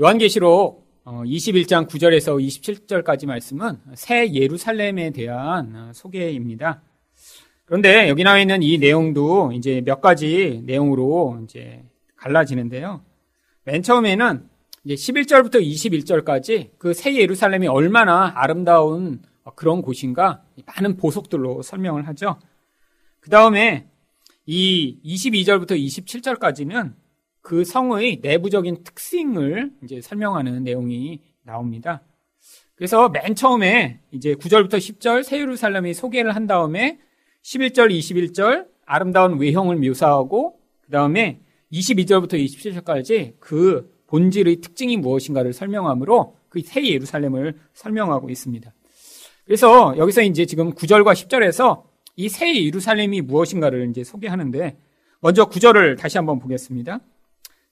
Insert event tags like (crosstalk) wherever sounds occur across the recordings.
요한계시록 21장 어, 9절에서 27절까지 말씀은 새 예루살렘에 대한 어, 소개입니다. 그런데 여기 나와 있는 이 내용도 이제 몇 가지 내용으로 이제 갈라지는데요. 맨 처음에는 이제 11절부터 21절까지 그 새 예루살렘이 얼마나 아름다운 그런 곳인가 많은 보석들로 설명을 하죠. 그 다음에 이 22절부터 27절까지는 그 성의 내부적인 특징을 이제 설명하는 내용이 나옵니다. 그래서 맨 처음에 이제 9절부터 10절 새 예루살렘이 소개를 한 다음에 11절, 21절 아름다운 외형을 묘사하고 그 다음에 22절부터 27절까지 그 본질의 특징이 무엇인가를 설명하므로 그 새 예루살렘을 설명하고 있습니다. 그래서 여기서 이제 지금 9절과 10절에서 이 새 예루살렘이 무엇인가를 이제 소개하는데 먼저 9절을 다시 한번 보겠습니다.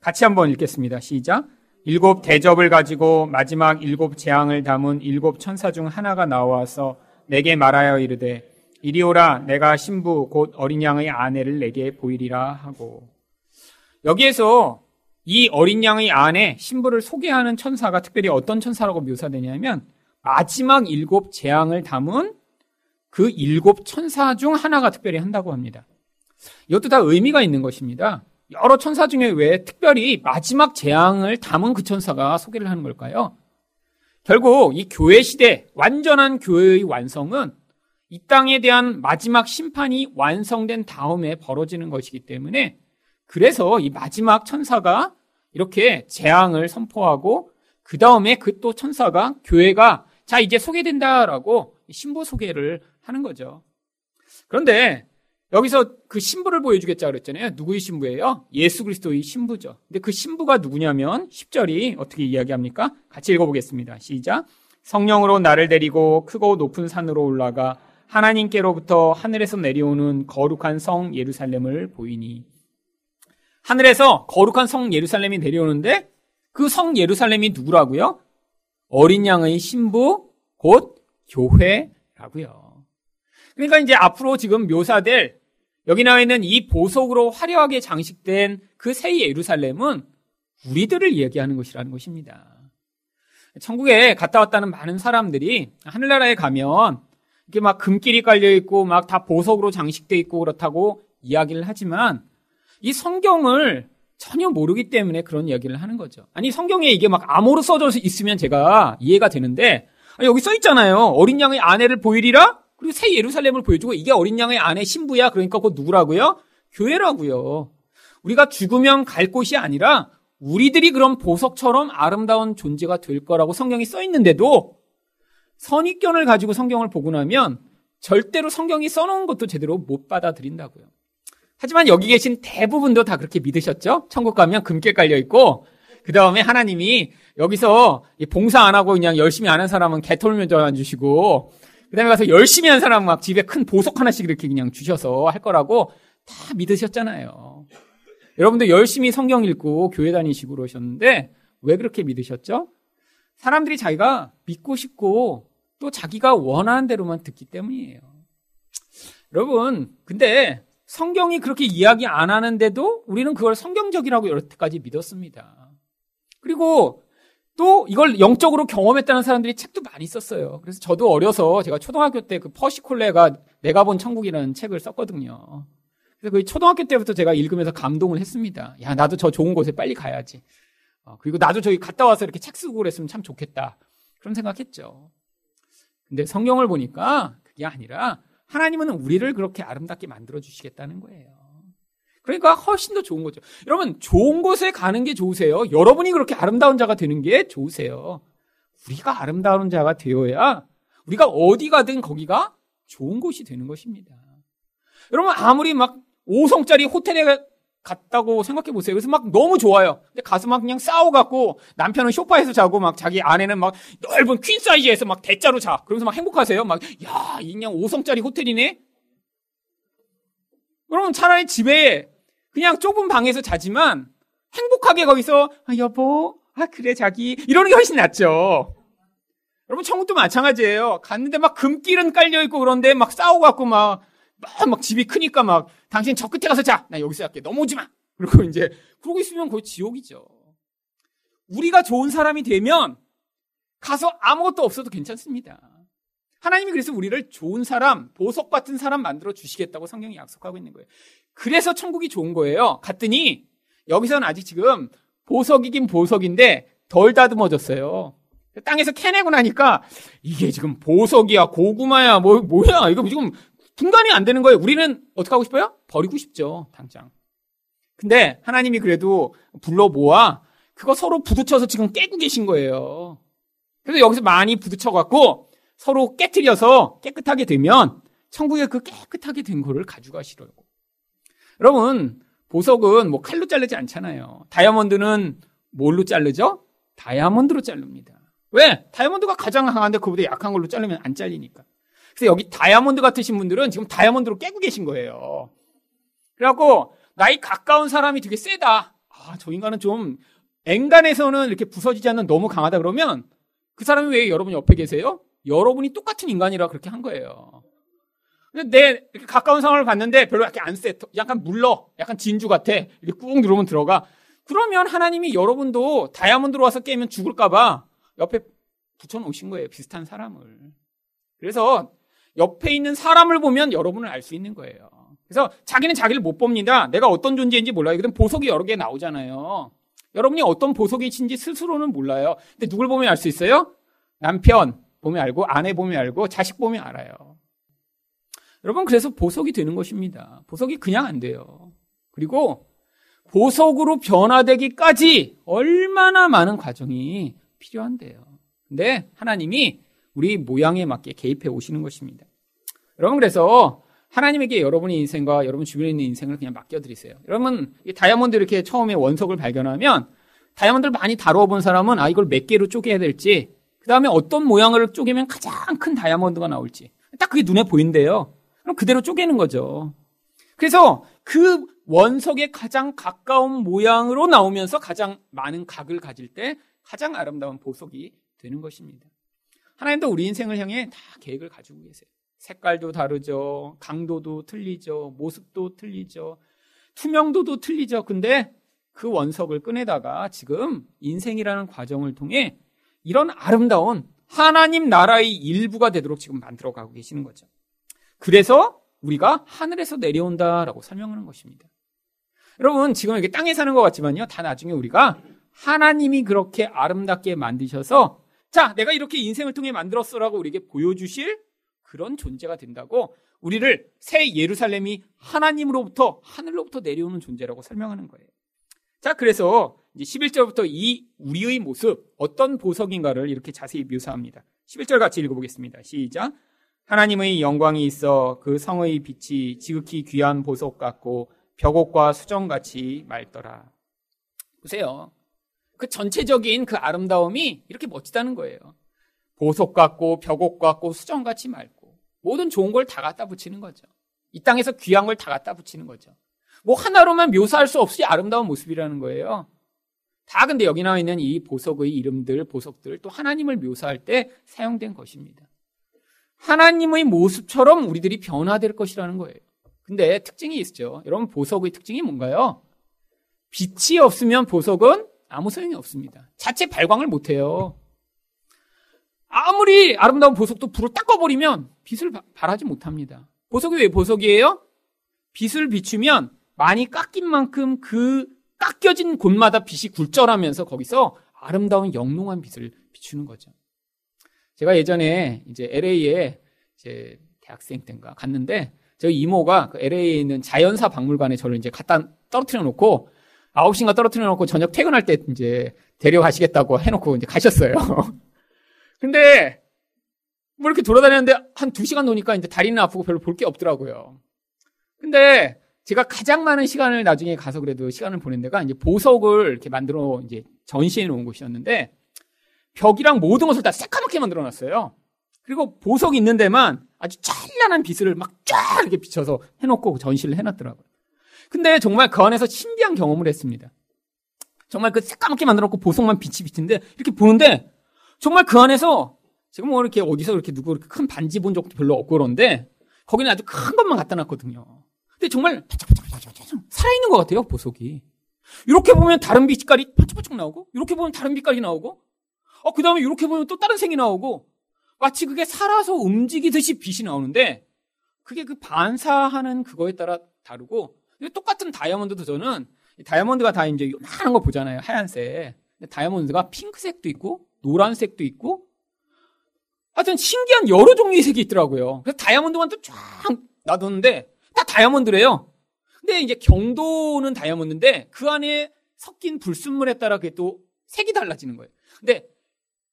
같이 한번 읽겠습니다. 시작. 일곱 대접을 가지고 마지막 일곱 재앙을 담은 일곱 천사 중 하나가 나와서 내게 말하여 이르되 이리 오라 내가 신부 곧 어린 양의 아내를 내게 보이리라 하고 여기에서 이 어린 양의 아내 신부를 소개하는 천사가 특별히 어떤 천사라고 묘사되냐면 마지막 일곱 재앙을 담은 그 일곱 천사 중 하나가 특별히 한다고 합니다. 이것도 다 의미가 있는 것입니다. 여러 천사 중에 왜 특별히 마지막 재앙을 담은 그 천사가 소개를 하는 걸까요? 결국 이 교회 시대, 완전한 교회의 완성은 이 땅에 대한 마지막 심판이 완성된 다음에 벌어지는 것이기 때문에 그래서 이 마지막 천사가 이렇게 재앙을 선포하고 그 다음에 그 또 천사가 교회가 자 이제 소개된다라고 신부 소개를 하는 거죠. 그런데 여기서 그 신부를 보여주겠자 그랬잖아요. 누구의 신부예요? 예수 그리스도의 신부죠. 근데 그 신부가 누구냐면 10절이 어떻게 이야기합니까? 같이 읽어보겠습니다. 시작. 성령으로 나를 데리고 크고 높은 산으로 올라가 하나님께로부터 하늘에서 내려오는 거룩한 성 예루살렘을 보이니 하늘에서 거룩한 성 예루살렘이 내려오는데 그 성 예루살렘이 누구라고요? 어린 양의 신부 곧 교회라고요. 그러니까 이제 앞으로 지금 묘사될 여기 나와 있는 이 보석으로 화려하게 장식된 그 새 예루살렘은 우리들을 얘기하는 것이라는 것입니다. 천국에 갔다 왔다는 많은 사람들이 하늘나라에 가면 이렇게 막 금길이 깔려 있고 막 다 보석으로 장식돼 있고 그렇다고 이야기를 하지만 이 성경을 전혀 모르기 때문에 그런 이야기를 하는 거죠. 아니 성경에 이게 막 암호로 써져 있으면 제가 이해가 되는데 여기 써 있잖아요. 어린 양의 아내를 보이리라 그리고 새 예루살렘을 보여주고 이게 어린 양의 아내 신부야. 그러니까 그 누구라고요? 교회라고요. 우리가 죽으면 갈 곳이 아니라 우리들이 그런 보석처럼 아름다운 존재가 될 거라고 성경이 써 있는데도 선입견을 가지고 성경을 보고 나면 절대로 성경이 써놓은 것도 제대로 못 받아들인다고요. 하지만 여기 계신 대부분도 다 그렇게 믿으셨죠? 천국 가면 금길 깔려 있고, 그 다음에 하나님이 여기서 봉사 안 하고 그냥 열심히 안 한 사람은 개털면조 안 주시고, 그 다음에 가서 열심히 한 사람 막 집에 큰 보석 하나씩 이렇게 그냥 주셔서 할 거라고 다 믿으셨잖아요. 여러분들 열심히 성경 읽고 교회 다니시고 그러셨는데 왜 그렇게 믿으셨죠? 사람들이 자기가 믿고 싶고 또 자기가 원하는 대로만 듣기 때문이에요. 여러분, 근데 성경이 그렇게 이야기 안 하는데도 우리는 그걸 성경적이라고 여태까지 믿었습니다. 그리고 또 이걸 영적으로 경험했다는 사람들이 책도 많이 썼어요. 그래서 저도 어려서 제가 초등학교 때 그 퍼시콜레가 내가 본 천국이라는 책을 썼거든요. 그래서 그 초등학교 때부터 제가 읽으면서 감동을 했습니다. 야, 나도 저 좋은 곳에 빨리 가야지. 어, 그리고 나도 저기 갔다 와서 이렇게 책 쓰고 그랬으면 참 좋겠다. 그런 생각했죠. 근데 성경을 보니까 그게 아니라 하나님은 우리를 그렇게 아름답게 만들어 주시겠다는 거예요. 그러니까 훨씬 더 좋은 거죠. 여러분, 좋은 곳에 가는 게 좋으세요? 여러분이 그렇게 아름다운 자가 되는 게 좋으세요? 우리가 아름다운 자가 되어야 우리가 어디 가든 거기가 좋은 곳이 되는 것입니다. 여러분, 아무리 막 5성짜리 호텔에 갔다고 생각해 보세요. 그래서 막 너무 좋아요. 근데 가서 막 그냥 싸워갖고 남편은 쇼파에서 자고 막 자기 아내는 막 넓은 퀸 사이즈에서 막 대자로 자. 그러면서 막 행복하세요. 막, 야, 이 그냥 5성짜리 호텔이네? 그러면 차라리 집에 그냥 좁은 방에서 자지만 행복하게 거기서 아, 여보, 아 그래 자기 이러는 게 훨씬 낫죠. 여러분 천국도 마찬가지예요. 갔는데 막 금길은 깔려 있고 그런데 막 싸우고 갖고 막, 막, 막 집이 크니까 막 당신 저 끝에 가서 자. 나 여기서 할게. 넘어오지 마. 그리고 이제 그러고 있으면 거의 지옥이죠. 우리가 좋은 사람이 되면 가서 아무것도 없어도 괜찮습니다. 하나님이 그래서 우리를 좋은 사람, 보석 같은 사람 만들어 주시겠다고 성경이 약속하고 있는 거예요. 그래서 천국이 좋은 거예요. 갔더니 여기서는 아직 지금 보석이긴 보석인데 덜 다듬어졌어요. 땅에서 캐내고 나니까 이게 지금 보석이야, 고구마야, 뭐, 뭐야. 이거 지금 분간이 안 되는 거예요. 우리는 어떻게 하고 싶어요? 버리고 싶죠, 당장. 근데 하나님이 그래도 불러 모아 그거 서로 부딪혀서 지금 깨고 계신 거예요. 그래서 여기서 많이 부딪혀 갖고 서로 깨뜨려서 깨끗하게 되면 천국에 그 깨끗하게 된 거를 가져가시려고. 여러분, 보석은 뭐 칼로 자르지 않잖아요. 다이아몬드는 뭘로 자르죠? 다이아몬드로 자릅니다. 왜? 다이아몬드가 가장 강한데 그보다 약한 걸로 자르면 안 잘리니까. 그래서 여기 다이아몬드 같으신 분들은 지금 다이아몬드로 깨고 계신 거예요. 그래갖고 나이 가까운 사람이 되게 세다. 아, 저 인간은 좀 앵간에서는 이렇게 부서지지 않는 너무 강하다 그러면 그 사람이 왜 여러분 옆에 계세요? 여러분이 똑같은 인간이라 그렇게 한 거예요. 내 이렇게 가까운 상황을 봤는데 별로 약간 안 세. 약간 물러. 약간 진주 같아. 이렇게 꾹 누르면 들어가. 그러면 하나님이 여러분도 다이아몬드로 와서 깨면 죽을까봐 옆에 붙여놓으신 거예요. 비슷한 사람을. 그래서 옆에 있는 사람을 보면 여러분을 알 수 있는 거예요. 그래서 자기는 자기를 못 봅니다. 내가 어떤 존재인지 몰라요. 그럼 보석이 여러 개 나오잖아요. 여러분이 어떤 보석이신지 스스로는 몰라요. 근데 누굴 보면 알 수 있어요? 남편 보면 알고, 아내 보면 알고, 자식 보면 알아요. 여러분, 그래서 보석이 되는 것입니다. 보석이 그냥 안 돼요. 그리고 보석으로 변화되기까지 얼마나 많은 과정이 필요한데요. 근데 하나님이 우리 모양에 맞게 개입해 오시는 것입니다. 여러분, 그래서 하나님에게 여러분의 인생과 여러분 주변에 있는 인생을 그냥 맡겨드리세요. 여러분, 다이아몬드 이렇게 처음에 원석을 발견하면 다이아몬드를 많이 다루어 본 사람은 아, 이걸 몇 개로 쪼개야 될지, 그 다음에 어떤 모양을 쪼개면 가장 큰 다이아몬드가 나올지, 딱 그게 눈에 보인대요. 그럼 그대로 쪼개는 거죠. 그래서 그 원석에 가장 가까운 모양으로 나오면서 가장 많은 각을 가질 때 가장 아름다운 보석이 되는 것입니다. 하나님도 우리 인생을 향해 다 계획을 가지고 계세요. 색깔도 다르죠. 강도도 틀리죠. 모습도 틀리죠. 투명도도 틀리죠. 근데 그 원석을 꺼내다가 지금 인생이라는 과정을 통해 이런 아름다운 하나님 나라의 일부가 되도록 지금 만들어 가고 계시는 거죠. 그래서 우리가 하늘에서 내려온다라고 설명하는 것입니다. 여러분, 지금 이렇게 땅에 사는 것 같지만요. 다 나중에 우리가 하나님이 그렇게 아름답게 만드셔서 자, 내가 이렇게 인생을 통해 만들었어라고 우리에게 보여주실 그런 존재가 된다고 우리를 새 예루살렘이 하나님으로부터 하늘로부터 내려오는 존재라고 설명하는 거예요. 자, 그래서 이제 11절부터 이 우리의 모습 어떤 보석인가를 이렇게 자세히 묘사합니다. 11절 같이 읽어보겠습니다. 시작. 하나님의 영광이 있어 그 성의 빛이 지극히 귀한 보석 같고 벽옥과 수정같이 맑더라. 보세요. 그 전체적인 그 아름다움이 이렇게 멋지다는 거예요. 보석 같고 벽옥 같고 수정같이 맑고 모든 좋은 걸 다 갖다 붙이는 거죠. 이 땅에서 귀한 걸 다 갖다 붙이는 거죠. 뭐 하나로만 묘사할 수 없이 아름다운 모습이라는 거예요. 다 근데 여기 나와 있는 이 보석의 이름들, 보석들 또 하나님을 묘사할 때 사용된 것입니다. 하나님의 모습처럼 우리들이 변화될 것이라는 거예요. 근데 특징이 있죠. 여러분 보석의 특징이 뭔가요? 빛이 없으면 보석은 아무 소용이 없습니다. 자체 발광을 못 해요. 아무리 아름다운 보석도 불을 닦아버리면 빛을 발하지 못합니다. 보석이 왜 보석이에요? 빛을 비추면 많이 깎인 만큼 그 깎여진 곳마다 빛이 굴절하면서 거기서 아름다운 영롱한 빛을 비추는 거죠. 제가 예전에 이제 LA에 이제 대학생 때인가 갔는데 저희 이모가 그 LA에 있는 자연사 박물관에 저를 이제 갖다 떨어뜨려 놓고 9시인가 떨어뜨려 놓고 저녁 퇴근할 때 이제 데려가시겠다고 해놓고 이제 가셨어요. (laughs) 근데 뭐 이렇게 돌아다녔는데 한두 시간 노니까 이제 다리는 아프고 별로 볼 게 없더라고요. 근데 제가 가장 많은 시간을 나중에 가서 그래도 시간을 보낸 데가 이제 보석을 이렇게 만들어 이제 전시해 놓은 곳이었는데 벽이랑 모든 것을 다 새까맣게 만들어 놨어요. 그리고 보석이 있는 데만 아주 찬란한 빛을 막 쫙 이렇게 비춰서 해놓고 전시를 해놨더라고요. 근데 정말 그 안에서 신비한 경험을 했습니다. 정말 그 새까맣게 만들어놓고 보석만 빛이 비치는데 이렇게 보는데 정말 그 안에서 지금 뭐 이렇게 어디서 이렇게 누구 이렇게 큰 반지 본 적도 별로 없고 그런데 거기는 아주 큰 것만 갖다 놨거든요. 근데 정말 살아있는 것 같아요, 보석이. 이렇게 보면 다른 빛깔이 반짝반짝 나오고, 이렇게 보면 다른 빛깔이 나오고, 어, 그 다음에 이렇게 보면 또 다른 색이 나오고, 마치 그게 살아서 움직이듯이 빛이 나오는데, 그게 그 반사하는 그거에 따라 다르고, 똑같은 다이아몬드도 저는, 다이아몬드가 다 이제 요만한 거 보잖아요. 하얀색. 다이아몬드가 핑크색도 있고, 노란색도 있고, 하여튼 신기한 여러 종류의 색이 있더라고요. 그래서 다이아몬드만 또 쫙 놔뒀는데, 다 다이아몬드래요. 근데 이제 경도는 다이아몬드인데, 그 안에 섞인 불순물에 따라 그게 또 색이 달라지는 거예요. 근데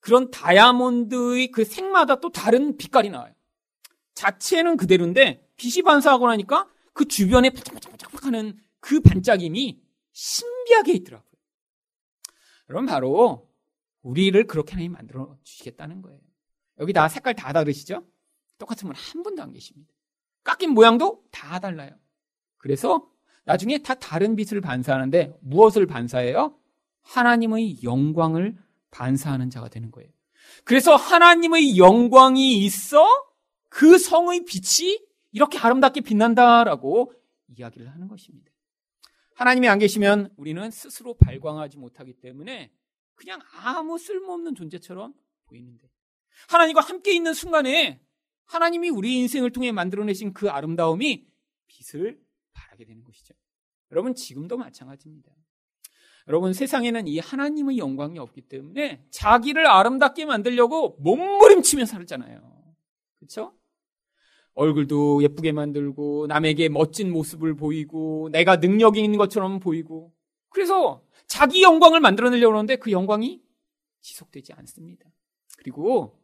그런 다이아몬드의 그 색마다 또 다른 빛깔이 나와요. 자체는 그대로인데 빛이 반사하고 나니까 그 주변에 반짝반짝 하는 그 반짝임이 신비하게 있더라고요. 여러분 바로 우리를 그렇게 하나님 만들어 주시겠다는 거예요. 여기 다 색깔 다 다르시죠? 똑같은 분 한 분도 안 계십니다. 깎인 모양도 다 달라요. 그래서 나중에 다 다른 빛을 반사하는데 무엇을 반사해요? 하나님의 영광을 반사하는 자가 되는 거예요. 그래서 하나님의 영광이 있어 그 성의 빛이 이렇게 아름답게 빛난다라고 이야기를 하는 것입니다. 하나님이 안 계시면 우리는 스스로 발광하지 못하기 때문에 그냥 아무 쓸모없는 존재처럼 보이는데 하나님과 함께 있는 순간에 하나님이 우리 인생을 통해 만들어내신 그 아름다움이 빛을 발하게 되는 것이죠. 여러분 지금도 마찬가지입니다. 여러분 세상에는 이 하나님의 영광이 없기 때문에 자기를 아름답게 만들려고 몸부림치며 살잖아요. 그렇죠? 얼굴도 예쁘게 만들고 남에게 멋진 모습을 보이고 내가 능력이 있는 것처럼 보이고 그래서 자기 영광을 만들어내려고 하는데 그 영광이 지속되지 않습니다. 그리고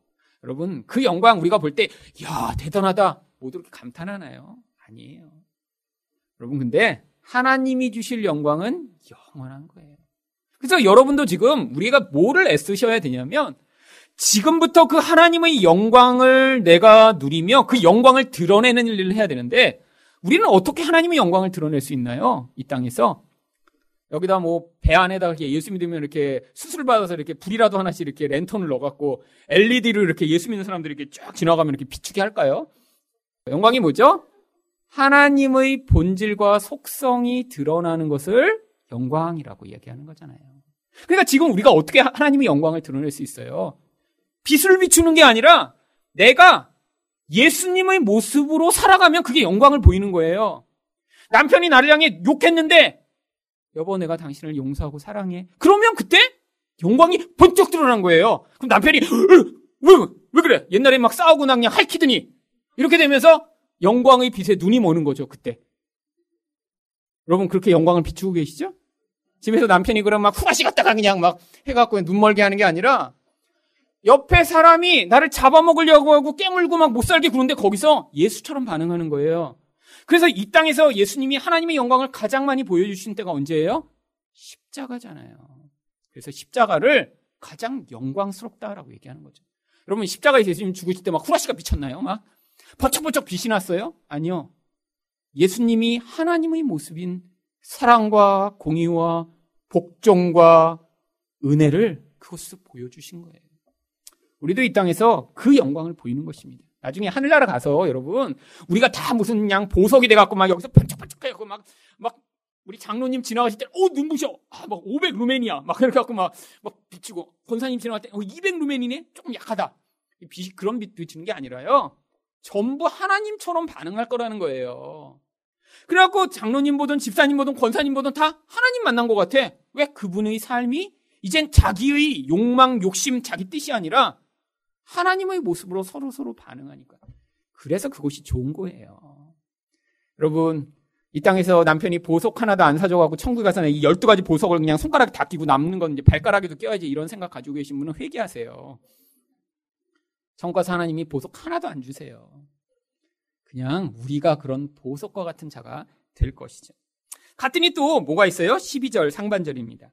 여러분 그 영광 우리가 볼 때 야 대단하다 모두 이렇게 감탄하나요? 아니에요. 여러분 근데 하나님이 주실 영광은 영원한 거예요. 그래서 여러분도 지금 우리가 뭐를 애쓰셔야 되냐면 지금부터 그 하나님의 영광을 내가 누리며 그 영광을 드러내는 일을 해야 되는데 우리는 어떻게 하나님의 영광을 드러낼 수 있나요? 이 땅에서 여기다 뭐 배 안에다 이렇게 예수 믿으면 이렇게 수술 받아서 이렇게 불이라도 하나씩 이렇게 랜턴을 넣어갖고 LED를 이렇게 예수 믿는 사람들이 이렇게 쫙 지나가면 이렇게 비추게 할까요? 영광이 뭐죠? 하나님의 본질과 속성이 드러나는 것을 영광이라고 이야기하는 거잖아요. 그러니까 지금 우리가 어떻게 하나님의 영광을 드러낼 수 있어요? 빛을 비추는 게 아니라 내가 예수님의 모습으로 살아가면 그게 영광을 보이는 거예요. 남편이 나를 향해 욕했는데 여보 내가 당신을 용서하고 사랑해. 그러면 그때 영광이 번쩍 드러난 거예요. 그럼 남편이 왜, 왜 그래? 옛날에 막 싸우고 나 그냥 할퀴더니 이렇게 되면서 영광의 빛에 눈이 머는 거죠. 그때. 여러분 그렇게 영광을 비추고 계시죠? 집에서 남편이 그럼 막 후가시 갔다가 그냥 막 해갖고 눈 멀게 하는 게 아니라 옆에 사람이 나를 잡아먹으려고 하고 깨물고 막 못 살게 구는데 거기서 예수처럼 반응하는 거예요. 그래서 이 땅에서 예수님이 하나님의 영광을 가장 많이 보여주신 때가 언제예요? 십자가잖아요. 그래서 십자가를 가장 영광스럽다라고 얘기하는 거죠. 여러분 십자가에서 예수님 죽으실 때 막 후라시가 비쳤나요? 막 번쩍번쩍 빛이 났어요? 아니요. 예수님이 하나님의 모습인 사랑과 공의와 복종과 은혜를 그것으로 보여주신 거예요. 우리도 이 땅에서 그 영광을 보이는 것입니다. 나중에 하늘나라 가서 여러분 우리가 다 무슨 양 보석이 돼갖고 막 여기서 번쩍번쩍해갖고 막 막 우리 장로님 지나가실 때, 어, 눈부셔. 아, 막 500 루멘이야. 막 이렇게 갖고 막, 막 비추고. 권사님 지나갈 때, 어, 200 루멘이네? 조금 약하다. 빛이 그런 빛 비추는 게 아니라요. 전부 하나님처럼 반응할 거라는 거예요. 그래갖고 장로님 보든 집사님 보든 권사님 보든 다 하나님 만난 것 같아. 왜 그분의 삶이 이젠 자기의 욕망, 욕심, 자기 뜻이 아니라 하나님의 모습으로 서로 서로 반응하니까. 그래서 그것이 좋은 거예요. 여러분, 이 땅에서 남편이 보석 하나도 안 사줘가고 천국에 가서 이 12가지 보석을 그냥 손가락에 다 끼고 남는 건 이제 발가락에도 껴야지 이런 생각 가지고 계신 분은 회개하세요. 가서 하나님이 보석 하나도 안 주세요. 그냥 우리가 그런 보석과 같은 자가 될 것이죠. 갔더니 또 뭐가 있어요? 12절 상반절입니다.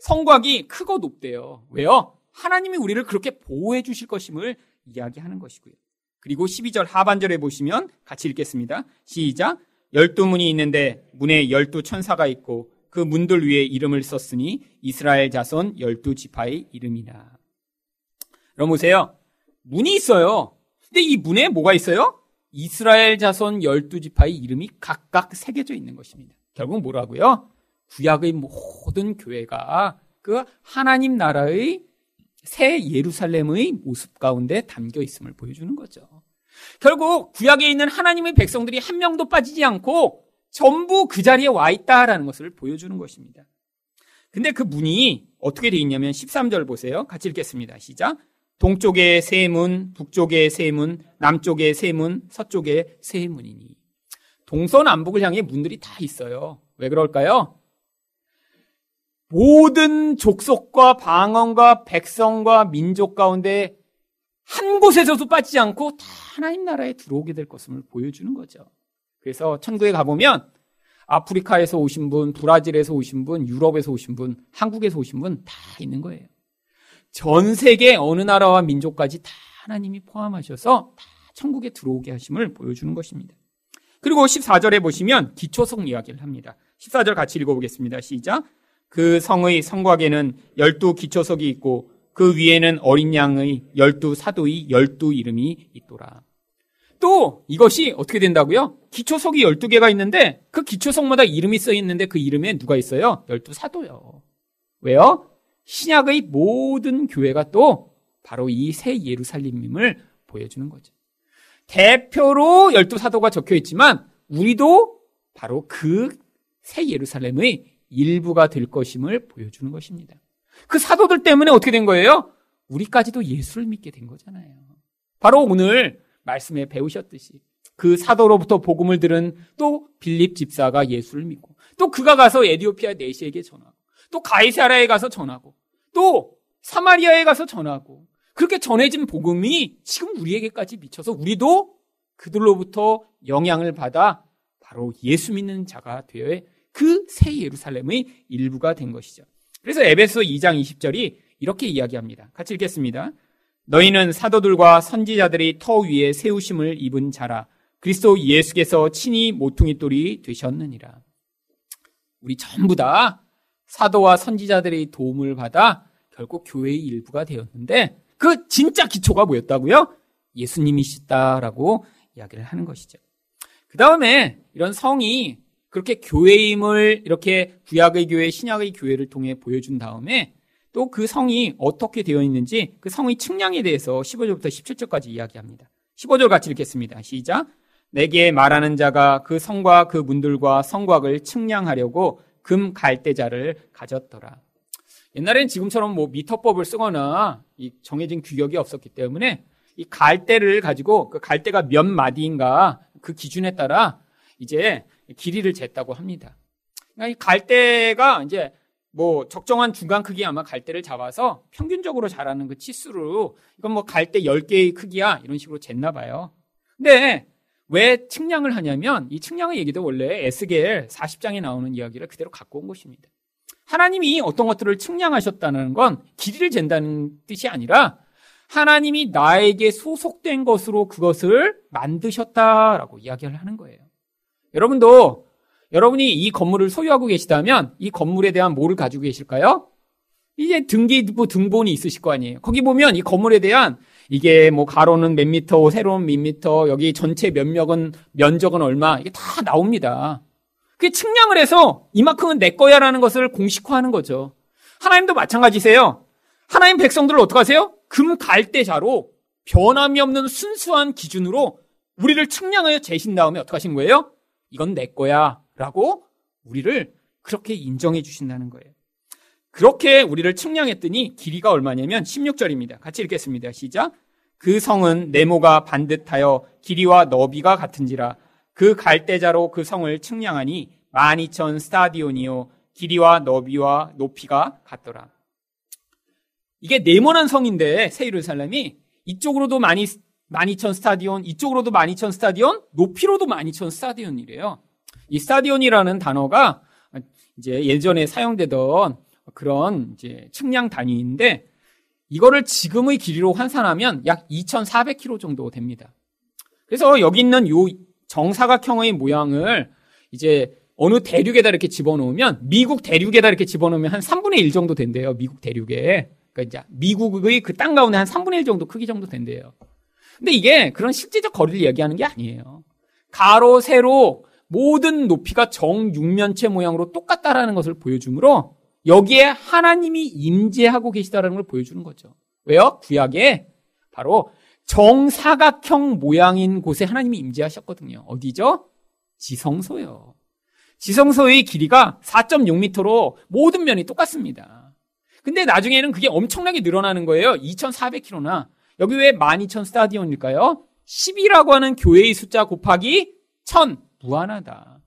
성곽이 크고 높대요. 왜요? 하나님이 우리를 그렇게 보호해 주실 것임을 이야기하는 것이고요. 그리고 12절 하반절에 보시면 같이 읽겠습니다. 시작. 열두 문이 있는데 문에 열두 천사가 있고 그 문들 위에 이름을 썼으니 이스라엘 자손 열두 지파의 이름이라. 여러분 보세요. 문이 있어요. 근데 이 문에 뭐가 있어요? 이스라엘 자손 열두 지파의 이름이 각각 새겨져 있는 것입니다. 결국 뭐라고요? 구약의 모든 교회가 그 하나님 나라의 새 예루살렘의 모습 가운데 담겨 있음을 보여주는 거죠. 결국 구약에 있는 하나님의 백성들이 한 명도 빠지지 않고 전부 그 자리에 와 있다라는 것을 보여주는 것입니다. 근데 그 문이 어떻게 되어 있냐면 13절 보세요. 같이 읽겠습니다. 시작. 동쪽에 세 문, 북쪽에 세 문, 남쪽에 세 문, 서쪽에 세 문이니. 동서남북을 향해 문들이 다 있어요. 왜 그럴까요? 모든 족속과 방언과 백성과 민족 가운데 한 곳에서도 빠지지 않고 다 하나님 나라에 들어오게 될 것을 보여주는 거죠. 그래서 천국에 가보면 아프리카에서 오신 분, 브라질에서 오신 분, 유럽에서 오신 분, 한국에서 오신 분 다 있는 거예요. 전 세계 어느 나라와 민족까지 다 하나님이 포함하셔서 다 천국에 들어오게 하심을 보여주는 것입니다. 그리고 14절에 보시면 기초성 이야기를 합니다. 14절 같이 읽어보겠습니다. 시작. 그 성의 성곽에는 열두 기초석이 있고 그 위에는 어린 양의 열두 사도의 열두 이름이 있더라. 또 이것이 어떻게 된다고요? 기초석이 12개가 있는데 그 기초석마다 이름이 써 있는데 그 이름에 누가 있어요? 12사도요. 왜요? 신약의 모든 교회가 또 바로 이 새 예루살렘임을 보여주는 거죠. 대표로 12사도가 적혀 있지만 우리도 바로 그 새 예루살렘의 일부가 될 것임을 보여주는 것입니다. 그 사도들 때문에 어떻게 된 거예요? 우리까지도 예수를 믿게 된 거잖아요. 바로 오늘 말씀에 배우셨듯이 그 사도로부터 복음을 들은 또 빌립 집사가 예수를 믿고 또 그가 가서 에디오피아 네시에게 전하고 또 가이사라에 가서 전하고 또 사마리아에 가서 전하고 그렇게 전해진 복음이 지금 우리에게까지 미쳐서 우리도 그들로부터 영향을 받아 바로 예수 믿는 자가 되어 그 새 예루살렘의 일부가 된 것이죠. 그래서 에베소 2장 20절이 이렇게 이야기합니다. 같이 읽겠습니다. 너희는 사도들과 선지자들이 터 위에 세우심을 입은 자라 그리스도 예수께서 친히 모퉁이 돌이 되셨느니라. 우리 전부 다 사도와 선지자들의 도움을 받아 결국 교회의 일부가 되었는데 그 진짜 기초가 뭐였다고요? 예수님이시다라고 이야기를 하는 것이죠. 그 다음에 이런 성이 그렇게 교회임을 이렇게 구약의 교회, 신약의 교회를 통해 보여준 다음에 또 그 성이 어떻게 되어 있는지 그 성의 측량에 대해서 15절부터 17절까지 이야기합니다. 15절 같이 읽겠습니다. 시작. 내게 말하는 자가 그 성과 그 문들과 성곽을 측량하려고 금 갈대자를 가졌더라. 옛날엔 지금처럼 뭐 미터법을 쓰거나 이 정해진 규격이 없었기 때문에 이 갈대를 가지고 그 갈대가 몇 마디인가 그 기준에 따라 이제 길이를 쟀다고 합니다. 그러니까 이 갈대가 이제 뭐 적정한 중간 크기 아마 갈대를 잡아서 평균적으로 자라는 그 치수로 이건 뭐 갈대 10개의 크기야 이런 식으로 쟀나 봐요. 근데 왜 측량을 하냐면 이 측량의 얘기도 원래 에스겔 40장에 나오는 이야기를 그대로 갖고 온 것입니다. 하나님이 어떤 것들을 측량하셨다는 건 길이를 잰다는 뜻이 아니라 하나님이 나에게 소속된 것으로 그것을 만드셨다라고 이야기를 하는 거예요. 여러분도 여러분이 이 건물을 소유하고 계시다면 이 건물에 대한 뭐를 가지고 계실까요? 이제 등기부 등본이 있으실 거 아니에요. 거기 보면 이 건물에 대한 이게 뭐 가로는 몇 미터, 세로는 몇 미터, 여기 전체 면적은 면적은 얼마 이게 다 나옵니다. 그게 측량을 해서 이만큼은 내 거야라는 것을 공식화하는 거죠. 하나님도 마찬가지세요. 하나님 백성들을 어떻게 하세요? 금 갈대자로 변함이 없는 순수한 기준으로 우리를 측량하여 재신 다음에 어떻게 하신 거예요? 이건 내 거야. 라고 우리를 그렇게 인정해 주신다는 거예요. 그렇게 우리를 측량했더니 길이가 얼마냐면 16절입니다. 같이 읽겠습니다. 시작. 그 성은 네모가 반듯하여 길이와 너비가 같은지라 그 갈대자로 그 성을 측량하니 12,000 스타디온이요 길이와 너비와 높이가 같더라. 이게 네모난 성인데 새 예루살렘이 이쪽으로도 많이 12,000 스타디온, 이쪽으로도 12,000 스타디온, 높이로도 12,000 스타디온이래요. 이 스타디온이라는 단어가 이제 예전에 사용되던 그런 이제 측량 단위인데 이거를 지금의 길이로 환산하면 약 2,400km 정도 됩니다. 그래서 여기 있는 요 정사각형의 모양을 이제 어느 대륙에다 이렇게 집어넣으면 미국 대륙에다 이렇게 집어넣으면 한 3분의 1 정도 된대요. 미국 대륙에. 그러니까 이제 미국의 그 땅 가운데 한 3분의 1 정도 크기 정도 된대요. 근데 이게 그런 실제적 거리를 얘기하는 게 아니에요. 가로, 세로, 모든 높이가 정육면체 모양으로 똑같다라는 것을 보여주므로 여기에 하나님이 임재하고 계시다라는 걸 보여주는 거죠. 왜요? 구약에 바로 정사각형 모양인 곳에 하나님이 임재하셨거든요. 어디죠? 지성소요. 지성소의 길이가 4.6m로 모든 면이 똑같습니다. 근데 나중에는 그게 엄청나게 늘어나는 거예요. 2,400km나. 여기 왜 12,000 스타디온일까요? 10이라고 하는 교회의 숫자 곱하기 1000. 무한하다.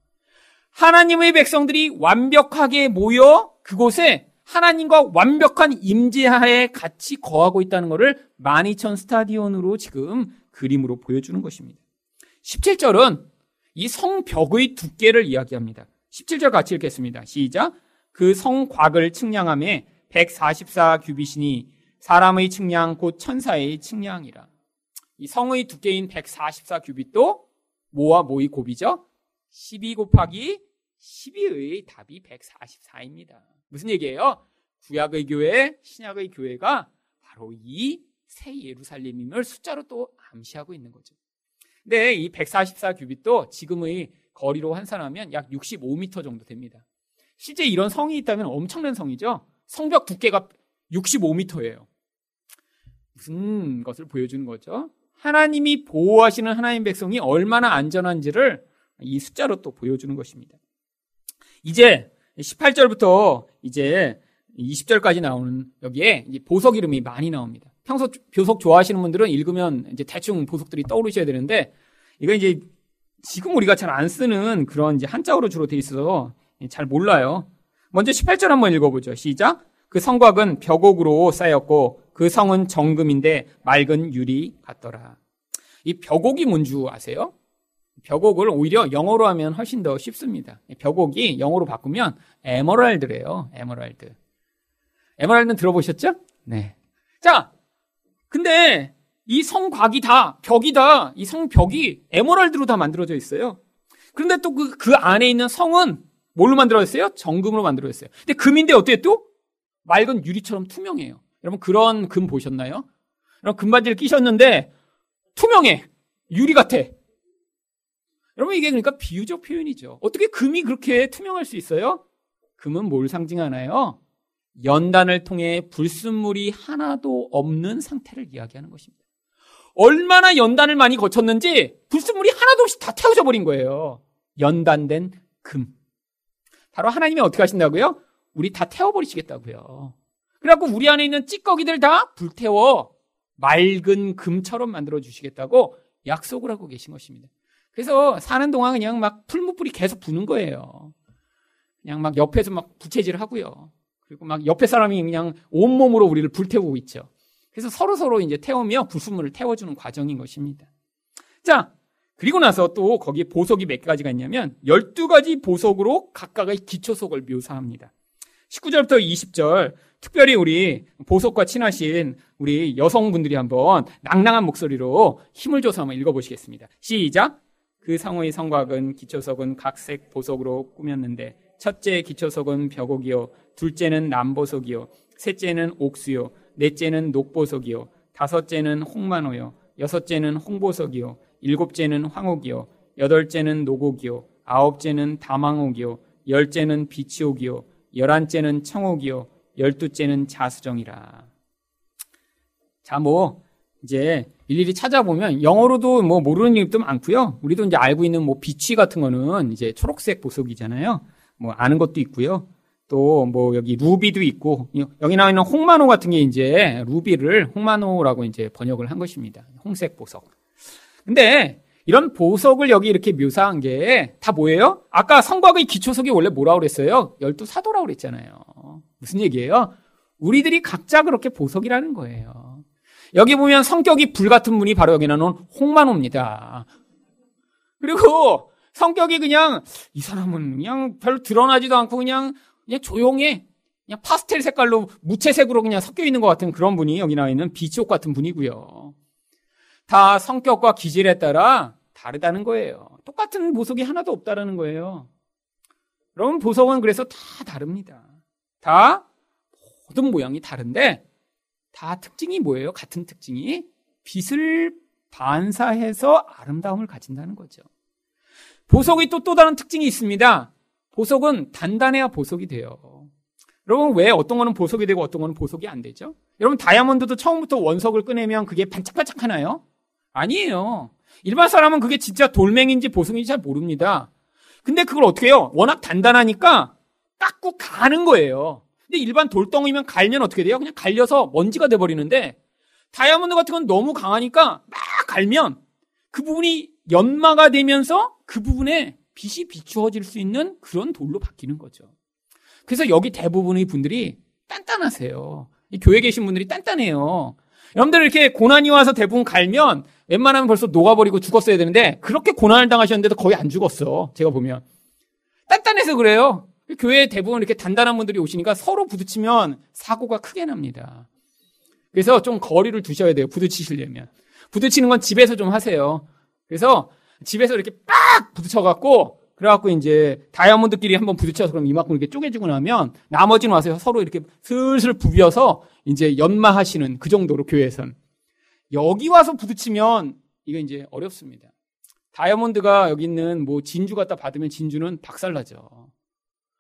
하나님의 백성들이 완벽하게 모여 그곳에 하나님과 완벽한 임재하에 같이 거하고 있다는 것을 12,000 스타디온으로 지금 그림으로 보여주는 것입니다. 17절은 이 성벽의 두께를 이야기합니다. 17절 같이 읽겠습니다. 시작. 그 성곽을 측량함에 144 규빗이니 사람의 측량 곧 천사의 측량이라. 이 성의 두께인 144 규빗도 뭐와 뭐의 곱이죠? 12 곱하기 12의 답이 144입니다. 무슨 얘기예요? 구약의 교회, 신약의 교회가 바로 이 새 예루살렘임을 숫자로 또 암시하고 있는 거죠. 근데 이 144규빗도 지금의 거리로 환산하면 약 65m 정도 됩니다. 실제 이런 성이 있다면 엄청난 성이죠. 성벽 두께가 65m예요. 무슨 것을 보여주는 거죠? 하나님이 보호하시는 하나님 백성이 얼마나 안전한지를 이 숫자로 또 보여주는 것입니다. 이제 18절부터 이제 20절까지 나오는 여기에 보석 이름이 많이 나옵니다. 평소 보석 좋아하시는 분들은 읽으면 이제 대충 보석들이 떠오르셔야 되는데 이거 이제 지금 우리가 잘 안 쓰는 그런 이제 한자어로 주로 돼 있어서 잘 몰라요. 먼저 18절 한번 읽어보죠. 시작. 그 성곽은 벽옥으로 쌓였고 그 성은 정금인데 맑은 유리 같더라. 이 벽옥이 뭔 줄 아세요? 벽옥을 오히려 영어로 하면 훨씬 더 쉽습니다. 벽옥이 영어로 바꾸면 에머랄드래요. 에머랄드. 에머랄드는 들어보셨죠? 네. 자, 근데 이 성곽이 다, 벽이 다, 이 성벽이 에머랄드로 다 만들어져 있어요. 그런데 또 그, 그 안에 있는 성은 뭘로 만들어졌어요? 정금으로 만들어졌어요. 근데 금인데 어때요 또? 맑은 유리처럼 투명해요. 여러분 그런 금 보셨나요? 여러분 금바지를 끼셨는데 투명해. 유리 같아. 여러분 이게 그러니까 비유적 표현이죠. 어떻게 금이 그렇게 투명할 수 있어요? 금은 뭘 상징하나요? 연단을 통해 불순물이 하나도 없는 상태를 이야기하는 것입니다. 얼마나 연단을 많이 거쳤는지 불순물이 하나도 없이 다 태워져 버린 거예요. 연단된 금. 바로 하나님이 어떻게 하신다고요? 우리 다 태워버리시겠다고요. 그래갖고 우리 안에 있는 찌꺼기들 다 불태워 맑은 금처럼 만들어 주시겠다고 약속을 하고 계신 것입니다. 그래서 사는 동안 그냥 막 풀무불이 계속 부는 거예요. 그냥 막 옆에서 막 부채질 하고요. 그리고 막 옆에 사람이 그냥 온몸으로 우리를 불태우고 있죠. 그래서 서로 서로 이제 태우며 불순물을 태워주는 과정인 것입니다. 자, 그리고 나서 또 거기에 보석이 몇 가지가 있냐면 12가지 보석으로 각각의 기초석을 묘사합니다. 19절부터 20절 특별히 우리 보석과 친하신 우리 여성분들이 한번 낭낭한 목소리로 힘을 줘서 한번 읽어보시겠습니다. 시작! 그 상호의 성곽은 기초석은 각색 보석으로 꾸몄는데 첫째 기초석은 벽옥이요 둘째는 남보석이요 셋째는 옥수요 넷째는 녹보석이요 다섯째는 홍만호요 여섯째는 홍보석이요 일곱째는 황옥이요 여덟째는 노곡이요 아홉째는 다망옥이요 열째는 비치옥이요 열한째는 청옥이요 열두째는 자수정이라. 자, 뭐 이제 일일이 찾아보면 영어로도 뭐 모르는 이름도 많고요. 우리도 이제 알고 있는 뭐 비취 같은 거는 이제 초록색 보석이잖아요. 뭐 아는 것도 있고요. 또 뭐 여기 루비도 있고 여기 나와 있는 홍만호 같은 게 이제 루비를 홍만호라고 이제 번역을 한 것입니다. 홍색 보석. 근데 이런 보석을 여기 이렇게 묘사한 게 다 뭐예요? 아까 성곽의 기초석이 원래 뭐라고 그랬어요? 열두 사도라고 그랬잖아요. 무슨 얘기예요? 우리들이 각자 그렇게 보석이라는 거예요. 여기 보면 성격이 불같은 분이 바로 여기 나오는 홍만호입니다. 그리고 성격이 그냥 이 사람은 그냥 별로 드러나지도 않고 그냥 그냥 조용해. 그냥 파스텔 색깔로 무채색으로 그냥 섞여 있는 것 같은 그런 분이 여기 나와 있는 비치옥 같은 분이고요. 다 성격과 기질에 따라 다르다는 거예요. 똑같은 보석이 하나도 없다라는 거예요. 여러분 보석은 그래서 다 다릅니다. 다 모든 모양이 다른데 다 특징이 뭐예요? 같은 특징이 빛을 반사해서 아름다움을 가진다는 거죠. 보석이 또 또 다른 특징이 있습니다. 보석은 단단해야 보석이 돼요. 여러분 왜 어떤 거는 보석이 되고 어떤 거는 보석이 안 되죠? 여러분 다이아몬드도 처음부터 원석을 꺼내면 그게 반짝반짝 하나요? 아니에요. 일반 사람은 그게 진짜 돌멩인지 보석인지 잘 모릅니다. 근데 그걸 어떻게 해요? 워낙 단단하니까 깎고 가는 거예요. 근데 일반 돌덩이면 갈면 어떻게 돼요? 그냥 갈려서 먼지가 돼버리는데 다이아몬드 같은 건 너무 강하니까 막 갈면 그 부분이 연마가 되면서 그 부분에 빛이 비추어질 수 있는 그런 돌로 바뀌는 거죠. 그래서 여기 대부분의 분들이 단단하세요. 이 교회 계신 분들이 단단해요. 여러분들 이렇게 고난이 와서 대부분 갈면 웬만하면 벌써 녹아버리고 죽었어야 되는데 그렇게 고난을 당하셨는데도 거의 안 죽었어. 제가 보면. 단단해서 그래요. 교회에 대부분 이렇게 단단한 분들이 오시니까 서로 부딪히면 사고가 크게 납니다. 그래서 좀 거리를 두셔야 돼요. 부딪히시려면. 부딪히는 건 집에서 좀 하세요. 그래서 집에서 이렇게 빡 부딪혀갖고 그래갖고 이제 다이아몬드끼리 한번 부딪혀서 그럼 이만큼 이렇게 쪼개지고 나면 나머지는 와서 서로 이렇게 슬슬 부비어서 이제 연마하시는 그 정도로 교회에선. 여기 와서 부딪히면 이거 이제 어렵습니다. 다이아몬드가 여기 있는 뭐 진주 갖다 받으면 진주는 박살나죠.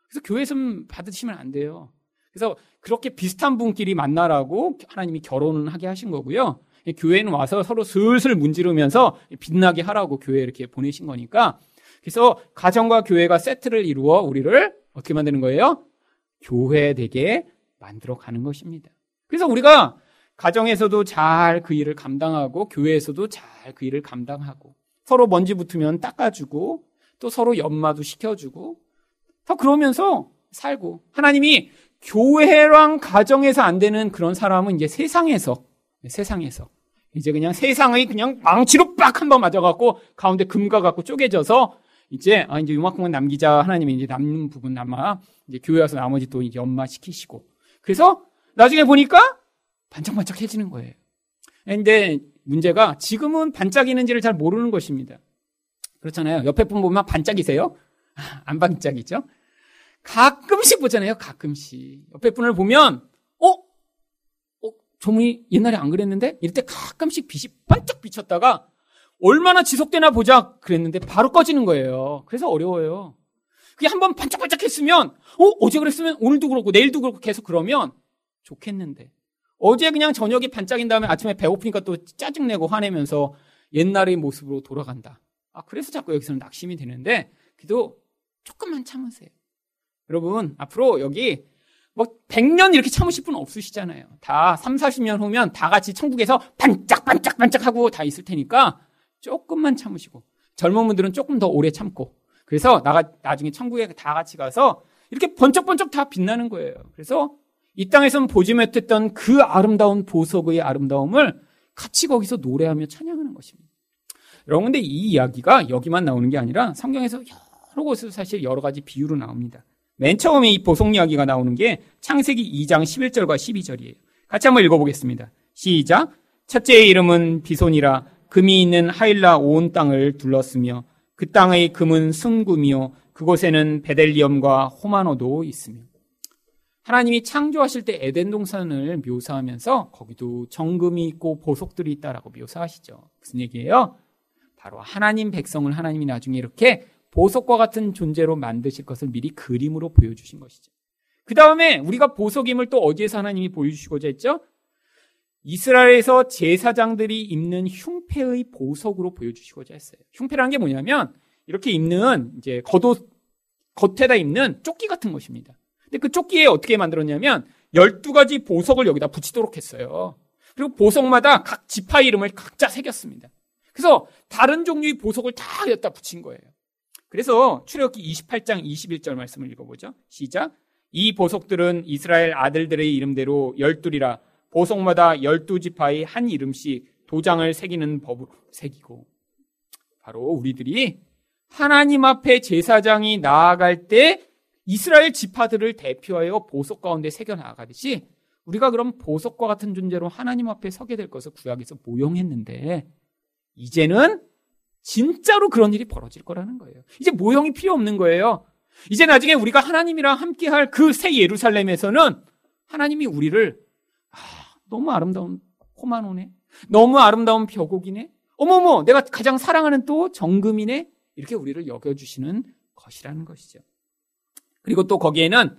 그래서 교회에서 받으시면 안 돼요. 그래서 그렇게 비슷한 분끼리 만나라고 하나님이 결혼을 하게 하신 거고요. 교회는 와서 서로 슬슬 문지르면서 빛나게 하라고 교회에 이렇게 보내신 거니까 그래서 가정과 교회가 세트를 이루어 우리를 어떻게 만드는 거예요? 교회 되게 만들어 가는 것입니다. 그래서 우리가 가정에서도 잘 그 일을 감당하고 교회에서도 잘 그 일을 감당하고 서로 먼지 붙으면 닦아주고 또 서로 연마도 시켜주고 더 그러면서 살고 하나님이 교회랑 가정에서 안 되는 그런 사람은 이제 세상에서 세상에서 이제 그냥 세상의 그냥 망치로 빡 한번 맞아갖고 가운데 금가 갖고 쪼개져서 이제 아 이제 요만큼은 남기자 하나님이 이제 남는 부분 남아 이제 교회 와서 나머지 또 이제 연마 시키시고 그래서 나중에 보니까 반짝반짝해지는 거예요. 근데 문제가 지금은 반짝이는지를 잘 모르는 것입니다. 그렇잖아요. 옆에 분 보면 반짝이세요? (laughs) 안 반짝이죠? 가끔씩 보잖아요. 가끔씩. 옆에 분을 보면 어? 어? 저분이 옛날에 안 그랬는데? 이럴 때 가끔씩 빛이 반짝 비쳤다가 얼마나 지속되나 보자 그랬는데 바로 꺼지는 거예요. 그래서 어려워요. 그게 한 번 반짝반짝 했으면 어? 어제 그랬으면 오늘도 그렇고 내일도 그렇고 계속 그러면 좋겠는데 어제 그냥 저녁이 반짝인 다음에 아침에 배고프니까 또 짜증내고 화내면서 옛날의 모습으로 돌아간다. 아, 그래서 자꾸 여기서는 낙심이 되는데, 그래도 조금만 참으세요. 여러분, 앞으로 여기 뭐 100년 이렇게 참으실 분 없으시잖아요. 다 3, 40년 후면 다 같이 천국에서 반짝반짝반짝 하고 다 있을 테니까 조금만 참으시고 젊은 분들은 조금 더 오래 참고 그래서 나가 나중에 천국에 다 같이 가서 이렇게 번쩍번쩍 다 빛나는 거예요. 그래서 이 땅에서는 보지 못했던 그 아름다운 보석의 아름다움을 같이 거기서 노래하며 찬양하는 것입니다. 여러분, 근데 이 이야기가 여기만 나오는 게 아니라 성경에서 여러 곳에서 사실 여러 가지 비유로 나옵니다. 맨 처음에 이 보석 이야기가 나오는 게 창세기 2장 11절과 12절이에요. 같이 한번 읽어보겠습니다. 시작. 첫째의 이름은 비손이라 금이 있는 하일라 온 땅을 둘렀으며 그 땅의 금은 승금이요 그곳에는 베델리엄과 호마노도 있으며 하나님이 창조하실 때 에덴 동산을 묘사하면서 거기도 정금이 있고 보석들이 있다라고 묘사하시죠. 무슨 얘기예요? 바로 하나님 백성을 하나님이 나중에 이렇게 보석과 같은 존재로 만드실 것을 미리 그림으로 보여주신 것이죠. 그 다음에 우리가 보석임을 또 어디에서 하나님이 보여주시고자 했죠? 이스라엘에서 제사장들이 입는 흉패의 보석으로 보여주시고자 했어요. 흉패라는 게 뭐냐면 이렇게 입는 이제 겉옷 겉에다 입는 조끼 같은 것입니다. 근데 그 조끼에 어떻게 만들었냐면 12가지 보석을 여기다 붙이도록 했어요. 그리고 보석마다 각 지파 이름을 각자 새겼습니다. 그래서 다른 종류의 보석을 다 여기다 붙인 거예요. 그래서 출애굽기 28장 21절 말씀을 읽어보죠. 시작. 이 보석들은 이스라엘 아들들의 이름대로 열둘이라 보석마다 열두 지파의 한 이름씩 도장을 새기는 법으로 새기고 바로 우리들이 하나님 앞에 제사장이 나아갈 때 이스라엘 지파들을 대표하여 보석 가운데 새겨 나가듯이 우리가 그럼 보석과 같은 존재로 하나님 앞에 서게 될 것을 구약에서 모형했는데 이제는 진짜로 그런 일이 벌어질 거라는 거예요. 이제 모형이 필요 없는 거예요. 이제 나중에 우리가 하나님이랑 함께 할 그 새 예루살렘에서는 하나님이 우리를 아, 너무 아름다운 포마노네. 너무 아름다운 벼곡이네. 어머머, 내가 가장 사랑하는 또 정금이네. 이렇게 우리를 여겨주시는 것이라는 것이죠. 그리고 또 거기에는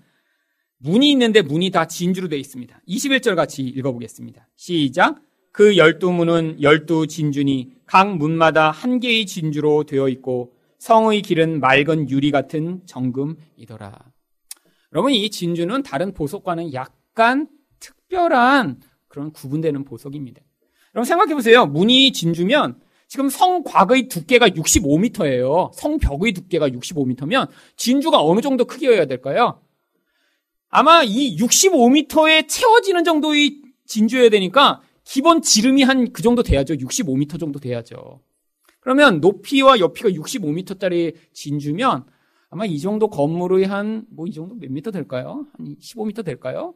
문이 있는데 문이 다 진주로 되어 있습니다. 21절 같이 읽어보겠습니다. 시작. 그 열두 문은 열두 진주니 각 문마다 한 개의 진주로 되어 있고 성의 길은 맑은 유리 같은 정금이더라. 여러분 이 진주는 다른 보석과는 약간 특별한 그런 구분되는 보석입니다. 여러분 생각해 보세요. 문이 진주면 지금 성곽의 두께가 65m예요. 성벽의 두께가 65m면 진주가 어느 정도 크기여야 될까요? 아마 이 65m에 채워지는 정도의 진주여야 되니까 기본 지름이 한 그 정도 돼야죠. 65m 정도 돼야죠. 그러면 높이와 옆이가 65m짜리 진주면 아마 이 정도 건물의 한 뭐 이 정도 몇 미터 될까요? 한 15m 될까요?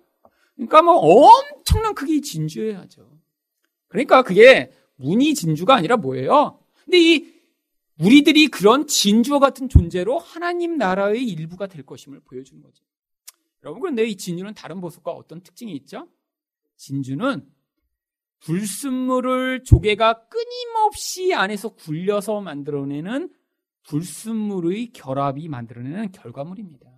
그러니까 뭐 엄청난 크기의 진주여야죠. 그러니까 그게 문이 진주가 아니라 뭐예요? 근데 이 우리들이 그런 진주와 같은 존재로 하나님 나라의 일부가 될 것임을 보여주는 거죠. 여러분 그런데 이 진주는 다른 보석과 어떤 특징이 있죠? 진주는 불순물을 조개가 끊임없이 안에서 굴려서 만들어내는 불순물의 결합이 만들어내는 결과물입니다.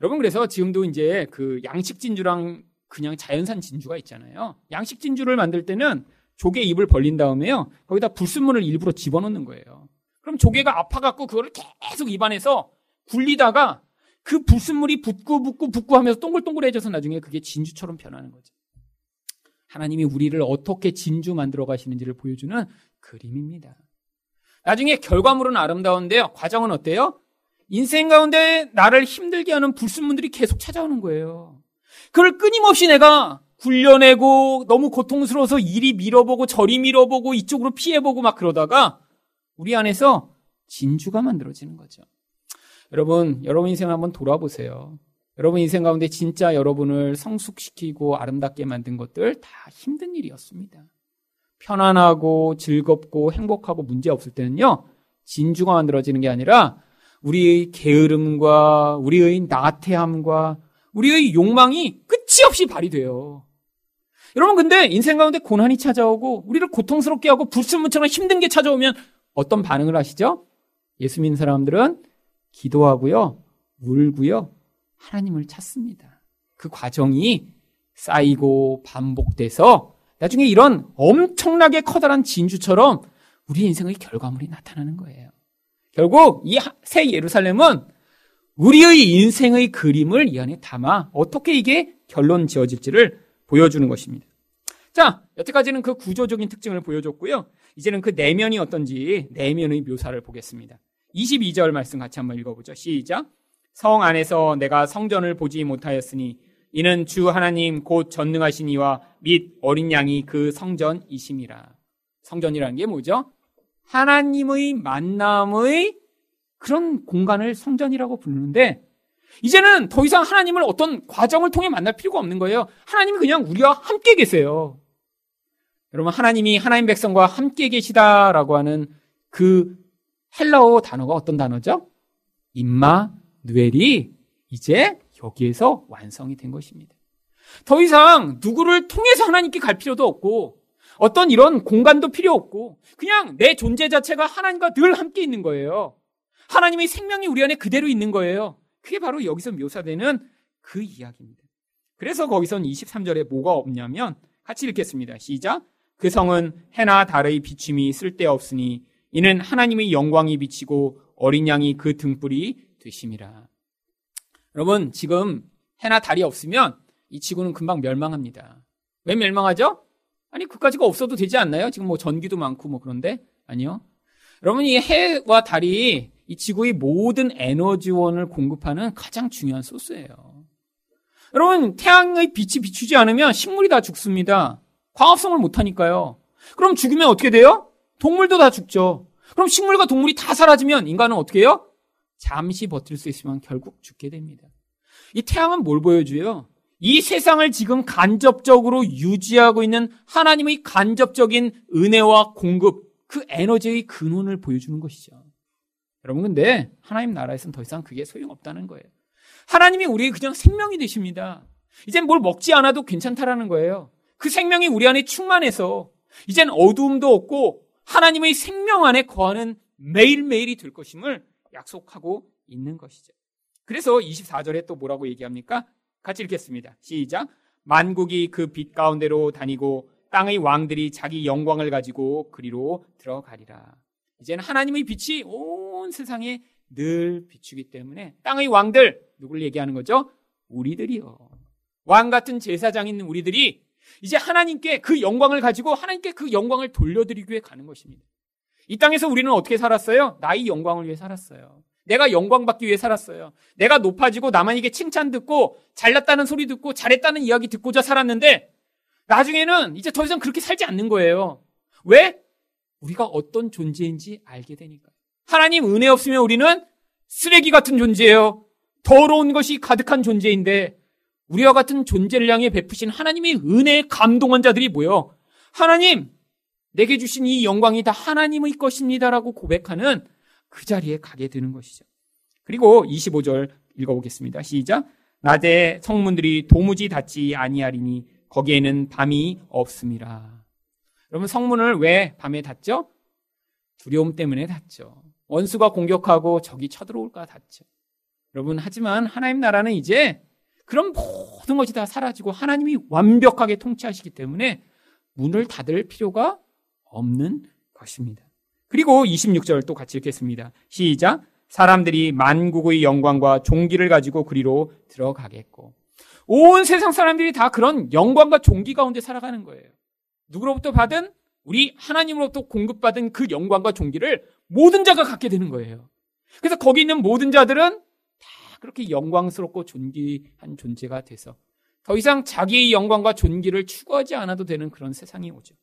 여러분 그래서 지금도 이제 그 양식 진주랑 그냥 자연산 진주가 있잖아요. 양식 진주를 만들 때는 조개 입을 벌린 다음에요. 거기다 불순물을 일부러 집어넣는 거예요. 그럼 조개가 아파갖고 그거를 계속 입안에서 굴리다가 그 불순물이 붙고 붙고 붙고 하면서 동글동글해져서 나중에 그게 진주처럼 변하는 거죠. 하나님이 우리를 어떻게 진주 만들어 가시는지를 보여주는 그림입니다. 나중에 결과물은 아름다운데요. 과정은 어때요? 인생 가운데 나를 힘들게 하는 불순물들이 계속 찾아오는 거예요. 그걸 끊임없이 내가 굴려내고 너무 고통스러워서 이리 밀어보고 저리 밀어보고 이쪽으로 피해보고 막 그러다가 우리 안에서 진주가 만들어지는 거죠. 여러분, 여러분 인생 한번 돌아보세요. 여러분 인생 가운데 진짜 여러분을 성숙시키고 아름답게 만든 것들 다 힘든 일이었습니다. 편안하고 즐겁고 행복하고 문제 없을 때는요, 진주가 만들어지는 게 아니라 우리의 게으름과 우리의 나태함과 우리의 욕망이 끝이 없이 발휘돼요. 여러분 근데 인생 가운데 고난이 찾아오고 우리를 고통스럽게 하고 불순물처럼 힘든 게 찾아오면 어떤 반응을 하시죠? 예수 믿는 사람들은 기도하고요. 울고요. 하나님을 찾습니다. 그 과정이 쌓이고 반복돼서 나중에 이런 엄청나게 커다란 진주처럼 우리 인생의 결과물이 나타나는 거예요. 결국 이 새 예루살렘은 우리의 인생의 그림을 이 안에 담아 어떻게 이게 결론 지어질지를 보여주는 것입니다. 자, 여태까지는 그 구조적인 특징을 보여줬고요. 이제는 그 내면이 어떤지 내면의 묘사를 보겠습니다. 22절 말씀 같이 한번 읽어보죠. 시작. 성 안에서 내가 성전을 보지 못하였으니 이는 주 하나님 곧 전능하신 이와 및 어린 양이 그 성전이심이라. 성전이라는 게 뭐죠? 하나님의 만남의 그런 공간을 성전이라고 부르는데 이제는 더 이상 하나님을 어떤 과정을 통해 만날 필요가 없는 거예요. 하나님이 그냥 우리와 함께 계세요. 여러분 하나님이 하나님 백성과 함께 계시다라고 하는 그 헬라어 단어가 어떤 단어죠? 임마 누엘이 이제 여기에서 완성이 된 것입니다. 더 이상 누구를 통해서 하나님께 갈 필요도 없고 어떤 이런 공간도 필요 없고 그냥 내 존재 자체가 하나님과 늘 함께 있는 거예요. 하나님의 생명이 우리 안에 그대로 있는 거예요. 그게 바로 여기서 묘사되는 그 이야기입니다. 그래서 거기선 23절에 뭐가 없냐면 같이 읽겠습니다. 시작. 그 성은 해나 달의 비침이 쓸데없으니 이는 하나님의 영광이 비치고 어린 양이 그 등불이 되심이라. 여러분, 지금 해나 달이 없으면 이 지구는 금방 멸망합니다. 왜 멸망하죠? 아니, 그까지가 없어도 되지 않나요? 지금 뭐 전기도 많고 뭐 그런데? 아니요. 여러분, 이 해와 달이 이 지구의 모든 에너지원을 공급하는 가장 중요한 소스예요. 여러분, 태양의 빛이 비추지 않으면 식물이 다 죽습니다. 광합성을 못하니까요. 그럼 죽으면 어떻게 돼요? 동물도 다 죽죠. 그럼 식물과 동물이 다 사라지면 인간은 어떻게 해요? 잠시 버틸 수 있으면 결국 죽게 됩니다. 이 태양은 뭘 보여줘요? 이 세상을 지금 간접적으로 유지하고 있는 하나님의 간접적인 은혜와 공급, 그 에너지의 근원을 보여주는 것이죠. 여러분 근데 하나님 나라에서는 더 이상 그게 소용없다는 거예요. 하나님이 우리의 그냥 생명이 되십니다. 이젠 뭘 먹지 않아도 괜찮다라는 거예요. 그 생명이 우리 안에 충만해서 이젠 어두움도 없고 하나님의 생명 안에 거하는 매일매일이 될 것임을 약속하고 있는 것이죠. 그래서 24절에 또 뭐라고 얘기합니까? 같이 읽겠습니다. 시작. 만국이 그 빛 가운데로 다니고 땅의 왕들이 자기 영광을 가지고 그리로 들어가리라. 이제는 하나님의 빛이 온 세상에 늘 비추기 때문에 땅의 왕들 누굴 얘기하는 거죠? 우리들이요. 왕 같은 제사장 있는 우리들이 이제 하나님께 그 영광을 가지고 하나님께 그 영광을 돌려드리기 위해 가는 것입니다. 이 땅에서 우리는 어떻게 살았어요? 나의 영광을 위해 살았어요. 내가 영광 받기 위해 살았어요. 내가 높아지고 남한에게 칭찬 듣고 잘났다는 소리 듣고 잘했다는 이야기 듣고자 살았는데 나중에는 이제 더 이상 그렇게 살지 않는 거예요. 왜? 우리가 어떤 존재인지 알게 되니까. 하나님 은혜 없으면 우리는 쓰레기 같은 존재예요. 더러운 것이 가득한 존재인데 우리와 같은 존재를 향해 베푸신 하나님의 은혜에 감동한 자들이 모여 하나님 내게 주신 이 영광이 다 하나님의 것입니다라고 고백하는 그 자리에 가게 되는 것이죠. 그리고 25절 읽어보겠습니다. 시작. 낮에 성문들이 도무지 닫지 아니하리니 거기에는 밤이 없습니다. 여러분 성문을 왜 밤에 닫죠? 두려움 때문에 닫죠. 원수가 공격하고 적이 쳐들어올까 닫죠. 여러분 하지만 하나님 나라는 이제 그런 모든 것이 다 사라지고 하나님이 완벽하게 통치하시기 때문에 문을 닫을 필요가 없는 것입니다. 그리고 26절 또 같이 읽겠습니다. 시작. 사람들이 만국의 영광과 종기를 가지고 그리로 들어가겠고. 온 세상 사람들이 다 그런 영광과 종기 가운데 살아가는 거예요. 누구로부터 받은 우리 하나님으로부터 공급받은 그 영광과 종기를 모든 자가 갖게 되는 거예요. 그래서 거기 있는 모든 자들은 다 그렇게 영광스럽고 존귀한 존재가 돼서 더 이상 자기의 영광과 존귀를 추구하지 않아도 되는 그런 세상이 오죠.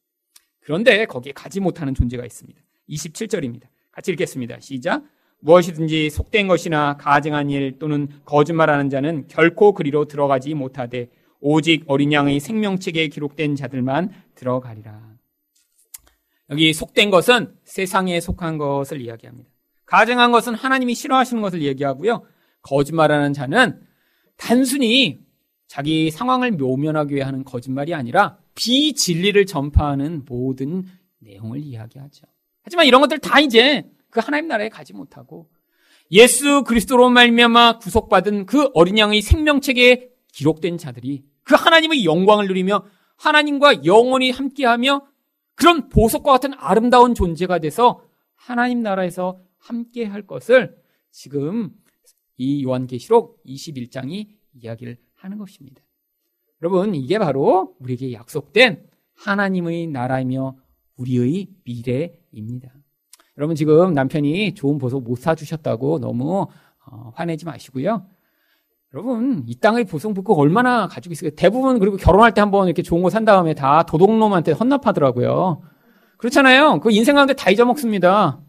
그런데 거기에 가지 못하는 존재가 있습니다. 27절입니다. 같이 읽겠습니다. 시작. 무엇이든지 속된 것이나 가증한 일 또는 거짓말하는 자는 결코 그리로 들어가지 못하되 오직 어린 양의 생명책에 기록된 자들만 들어가리라. 여기 속된 것은 세상에 속한 것을 이야기합니다. 가증한 것은 하나님이 싫어하시는 것을 얘기하고요. 거짓말하는 자는 단순히 자기 상황을 묘면하기 위해 하는 거짓말이 아니라 비진리를 전파하는 모든 내용을 이야기하죠. 하지만 이런 것들 다 이제 그 하나님 나라에 가지 못하고 예수 그리스도로 말미암아 구속받은 그 어린 양의 생명책에 기록된 자들이 그 하나님의 영광을 누리며 하나님과 영원히 함께하며 그런 보석과 같은 아름다운 존재가 돼서 하나님 나라에서 함께 할 것을 지금 이 요한계시록 21장이 이야기를 하는 것입니다. 여러분, 이게 바로 우리에게 약속된 하나님의 나라이며 우리의 미래입니다. 여러분, 지금 남편이 좋은 보석 못 사주셨다고 너무 어, 화내지 마시고요. 여러분, 이 땅의 보석 북극 얼마나 가지고 있어요? 대부분 그리고 결혼할 때 한번 이렇게 좋은 거 산 다음에 다 도둑놈한테 헌납하더라고요. 그렇잖아요. 그 인생 가운데 다 잊어먹습니다.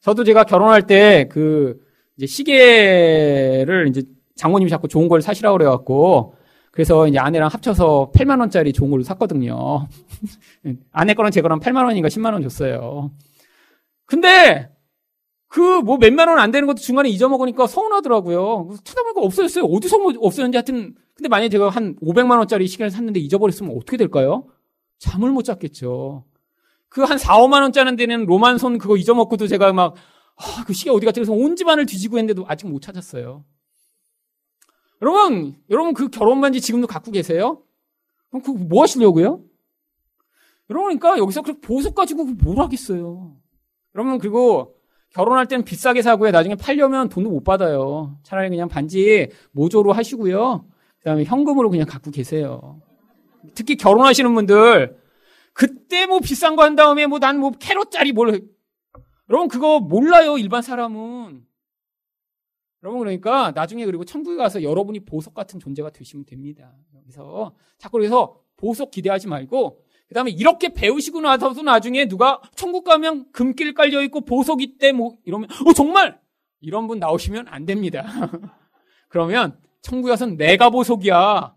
저도 제가 결혼할 때 그 이제 시계를 이제 장모님이 자꾸 좋은 걸 사시라고 그래갖고 그래서 이제 아내랑 합쳐서 8만 원짜리 걸로 샀거든요. (laughs) 아내 거랑 제 거랑 8만 원인가 10만 원 줬어요. 근데 그 뭐 몇만 원 안 되는 것도 중간에 잊어먹으니까 서운하더라고요. 찾아보니까 없어졌어요. 어디서 뭐 없어졌는지 하여튼 근데 만약에 제가 한 500만 원짜리 시계를 샀는데 잊어버렸으면 어떻게 될까요? 잠을 못 잤겠죠. 그 한 4, 5만 원짜리 되는 로만손 그거 잊어먹고도 제가 막, 아, 그 시계 어디 갔지? 그래서 온 집안을 뒤지고 했는데도 아직 못 찾았어요. 여러분, 여러분 그 결혼 반지 지금도 갖고 계세요? 그럼 그거 뭐 하시려고요? 그러니까 여기서 그 보석 가지고 뭘 하겠어요? 여러분, 그리고 결혼할 때는 비싸게 사고요. 나중에 팔려면 돈도 못 받아요. 차라리 그냥 반지 모조로 하시고요. 그 다음에 현금으로 그냥 갖고 계세요. 특히 결혼하시는 분들, 그때 뭐 비싼 거 한 다음에 뭐 난뭐 캐럿짜리 뭘, 여러분 그거 몰라요, 일반 사람은. 여러분 그러니까 나중에 그리고 천국에 가서 여러분이 보석 같은 존재가 되시면 됩니다. 그래서 자꾸 그래서 보석 기대하지 말고 그다음에 이렇게 배우시고 나서도 나중에 누가 천국 가면 금길 깔려 있고 보석 있대 뭐 이러면 어 정말 이런 분 나오시면 안 됩니다. (laughs) 그러면 천국에 가서는 내가 보석이야.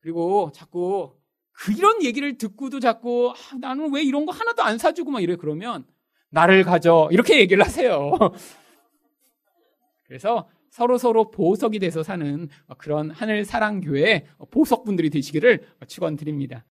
그리고 자꾸 그런 얘기를 듣고도 자꾸 아, 나는 왜 이런 거 하나도 안 사주고 막 이래 그러면 나를 가져 이렇게 얘기를 하세요. (laughs) 그래서 서로 서로 보석이 돼서 사는 그런 하늘 사랑 교회 보석분들이 되시기를 축원드립니다.